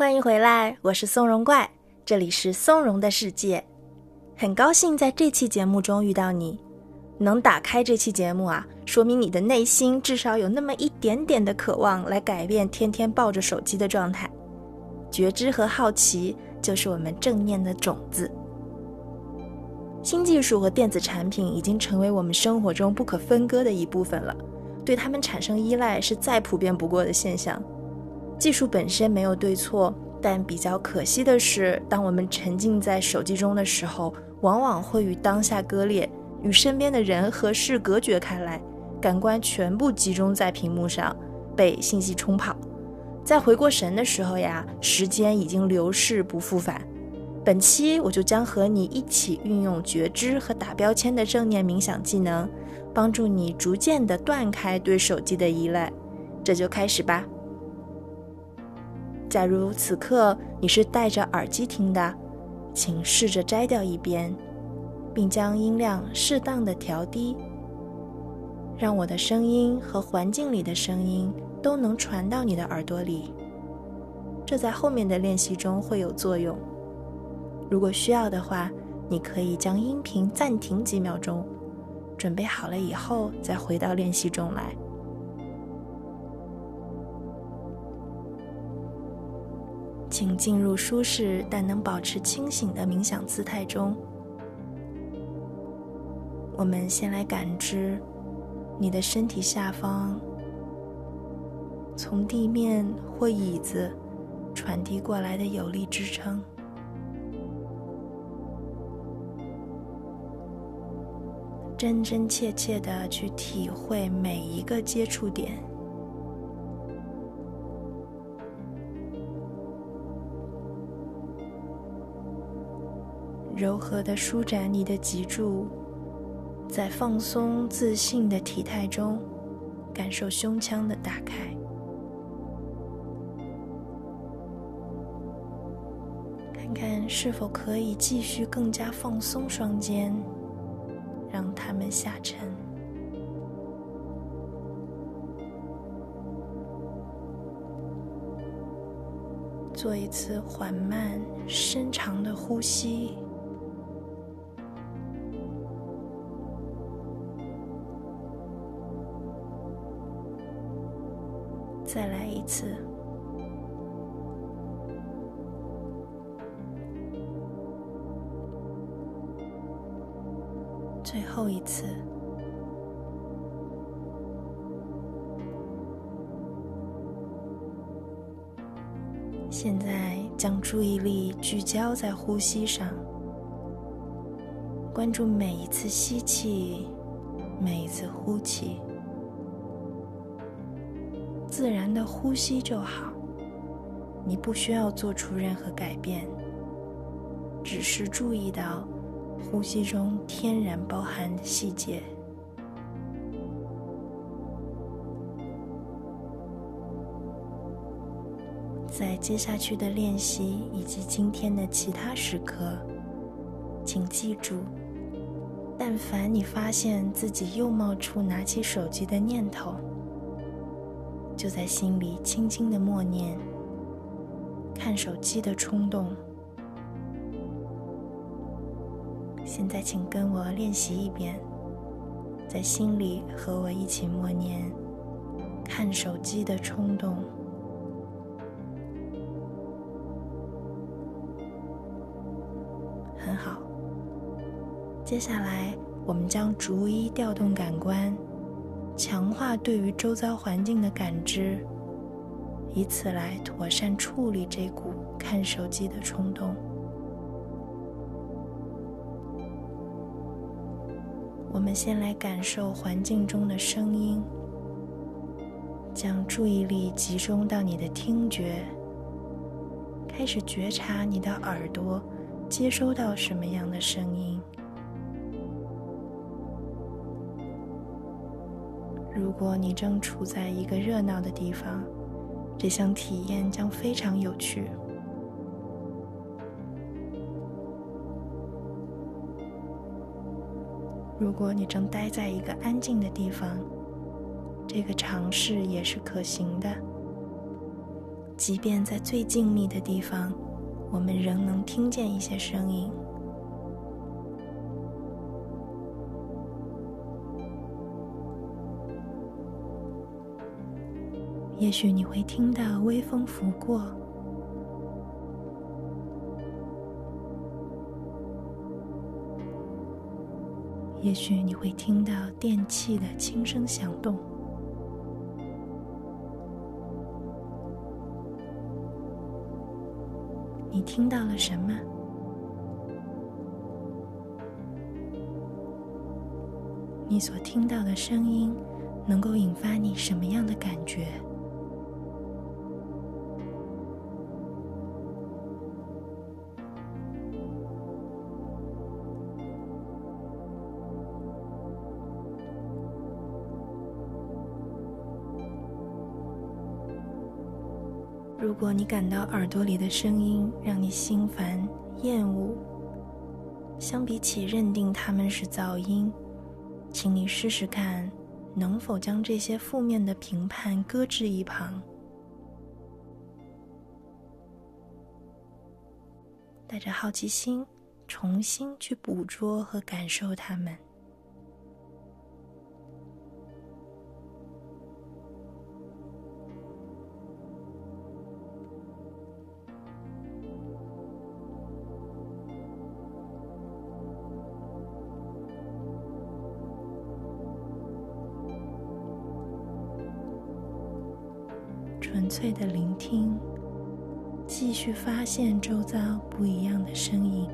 欢迎回来，我是松茸怪，这里是松茸的世界。很高兴在这期节目中遇到你，能打开这期节目啊，说明你的内心至少有那么一点点的渴望来改变天天抱着手机的状态。觉知和好奇就是我们正念的种子。新技术和电子产品已经成为我们生活中不可分割的一部分了，对他们产生依赖是再普遍不过的现象。技术本身没有对错，但比较可惜的是，当我们沉浸在手机中的时候，往往会与当下割裂，与身边的人和事隔绝开来，感官全部集中在屏幕上，被信息冲跑。在回过神的时候呀，时间已经流逝不复返。本期我就将和你一起运用觉知和打标签的正念冥想技能，帮助你逐渐的断开对手机的依赖。这就开始吧。假如此刻你是戴着耳机听的，请试着摘掉一边，并将音量适当的调低，让我的声音和环境里的声音都能传到你的耳朵里。这在后面的练习中会有作用。如果需要的话，你可以将音频暂停几秒钟，准备好了以后再回到练习中来。请进入舒适但能保持清醒的冥想姿态中。我们先来感知你的身体下方，从地面或椅子传递过来的有力支撑，真真切切的去体会每一个接触点。柔和的舒展你的脊柱，在放松自信的体态中，感受胸腔的打开。看看是否可以继续更加放松双肩，让它们下沉。做一次缓慢、深长的呼吸。再来一次，最后一次。现在将注意力聚焦在呼吸上，关注每一次吸气，每一次呼气。自然的呼吸就好，你不需要做出任何改变，只是注意到呼吸中天然包含的细节。在接下去的练习以及今天的其他时刻，请记住：但凡你发现自己又冒出拿起手机的念头，就在心里轻轻的默念：“看手机的冲动。”现在，请跟我练习一遍，在心里和我一起默念：“看手机的冲动。”很好。接下来，我们将逐一调动感官。强化对于周遭环境的感知，以此来妥善处理这股看手机的冲动。我们先来感受环境中的声音，将注意力集中到你的听觉，开始觉察你的耳朵接收到什么样的声音。如果你正处在一个热闹的地方，这项体验将非常有趣。如果你正待在一个安静的地方，这个尝试也是可行的。即便在最静谧的地方，我们仍能听见一些声音。也许你会听到微风拂过，也许你会听到电器的轻声响动。你听到了什么？你所听到的声音能够引发你什么样的感觉？如果你感到耳朵里的声音让你心烦厌恶，相比起认定它们是噪音，请你试试看，能否将这些负面的评判搁置一旁，带着好奇心，重新去捕捉和感受它们。粹的聆听，继续发现周遭不一样的声音。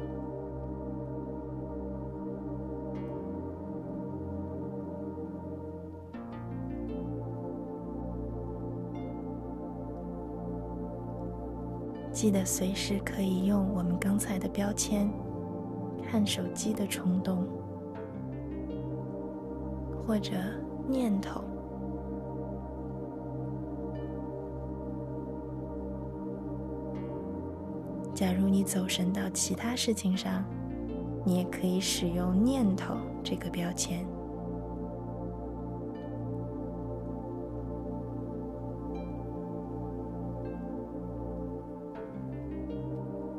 记得随时可以用我们刚才的标签——看手机的冲动，或者念头。假如你走神到其他事情上，你也可以使用“念头”这个标签。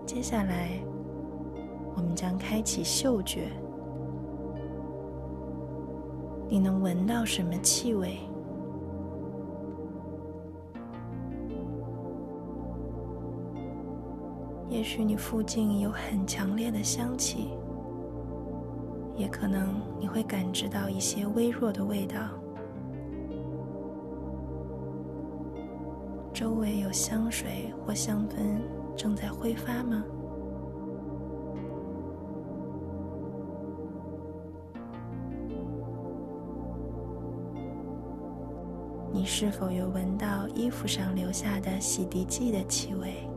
接下来，我们将开启嗅觉。你能闻到什么气味？许你附近有很强烈的香气，也可能你会感知到一些微弱的味道。周围有香水或香氛正在挥发吗？你是否有闻到衣服上留下的洗涤剂的气味？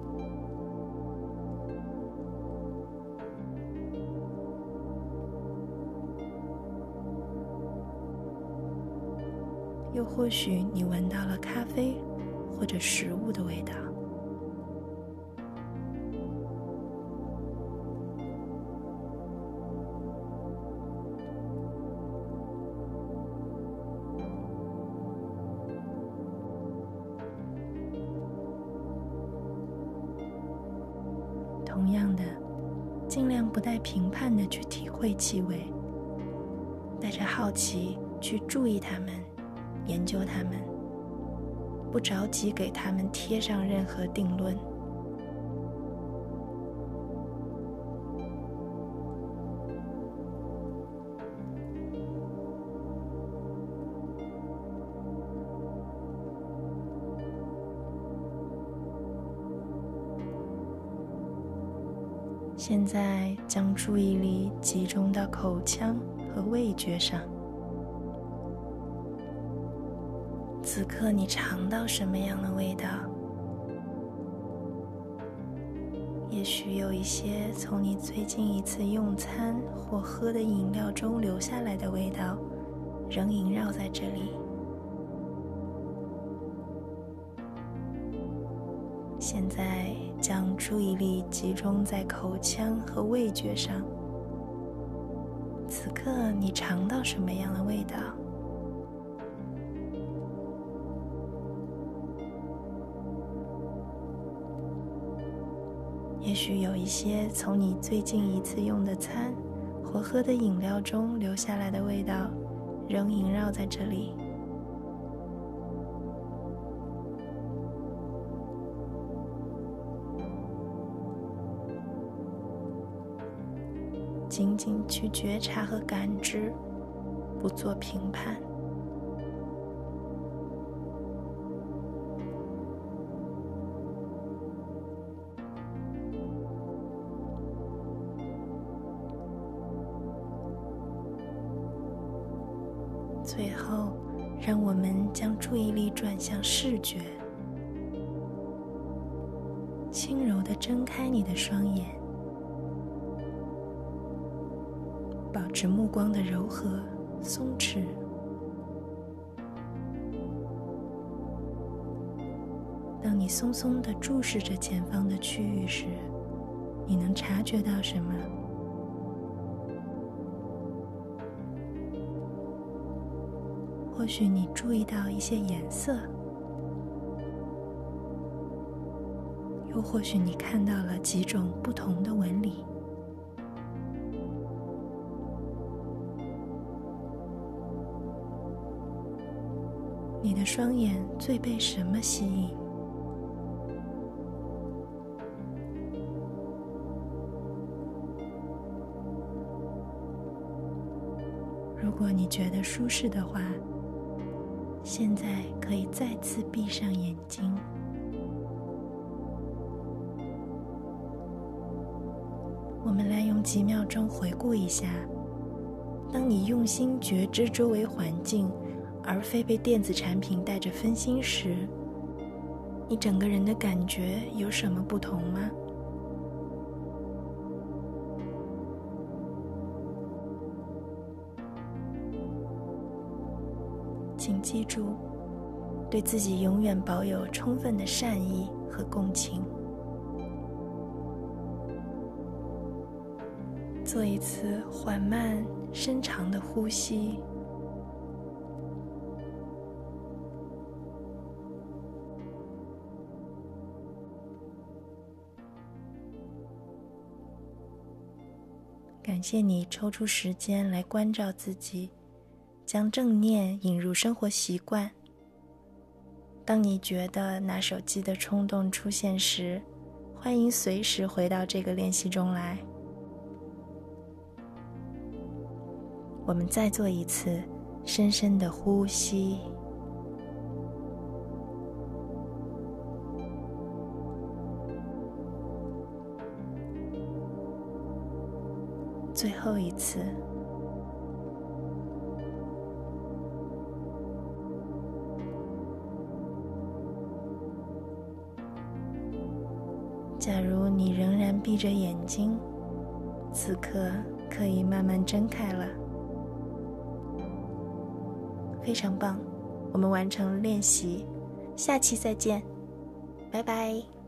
或许你闻到了咖啡或者食物的味道。同样的，尽量不带评判的去体会气味，带着好奇去注意它们。研究它们，不着急给它们贴上任何定论。现在将注意力集中到口腔和味觉上。此刻你尝到什么样的味道？也许有一些从你最近一次用餐或喝的饮料中留下来的味道，仍萦绕在这里。现在将注意力集中在口腔和味觉上。此刻你尝到什么样的味道？许有一些从你最近一次用的餐或喝的饮料中留下来的味道，仍萦绕在这里。仅仅去觉察和感知，不做评判。最后，让我们将注意力转向视觉，轻柔的睁开你的双眼，保持目光的柔和、松弛。当你松松的注视着前方的区域时，你能察觉到什么？或许你注意到一些颜色，又或许你看到了几种不同的纹理。你的双眼最被什么吸引？如果你觉得舒适的话。现在可以再次闭上眼睛。我们来用几秒钟回顾一下：当你用心觉知周围环境，而非被电子产品带着分心时，你整个人的感觉有什么不同吗？请记住，对自己永远保有充分的善意和共情。做一次缓慢、深长的呼吸，感谢你抽出时间来关照自己。将正念引入生活习惯。当你觉得拿手机的冲动出现时，欢迎随时回到这个练习中来。我们再做一次深深的呼吸，最后一次。假如你仍然闭着眼睛，此刻可以慢慢睁开了。非常棒，我们完成练习，下期再见，拜拜。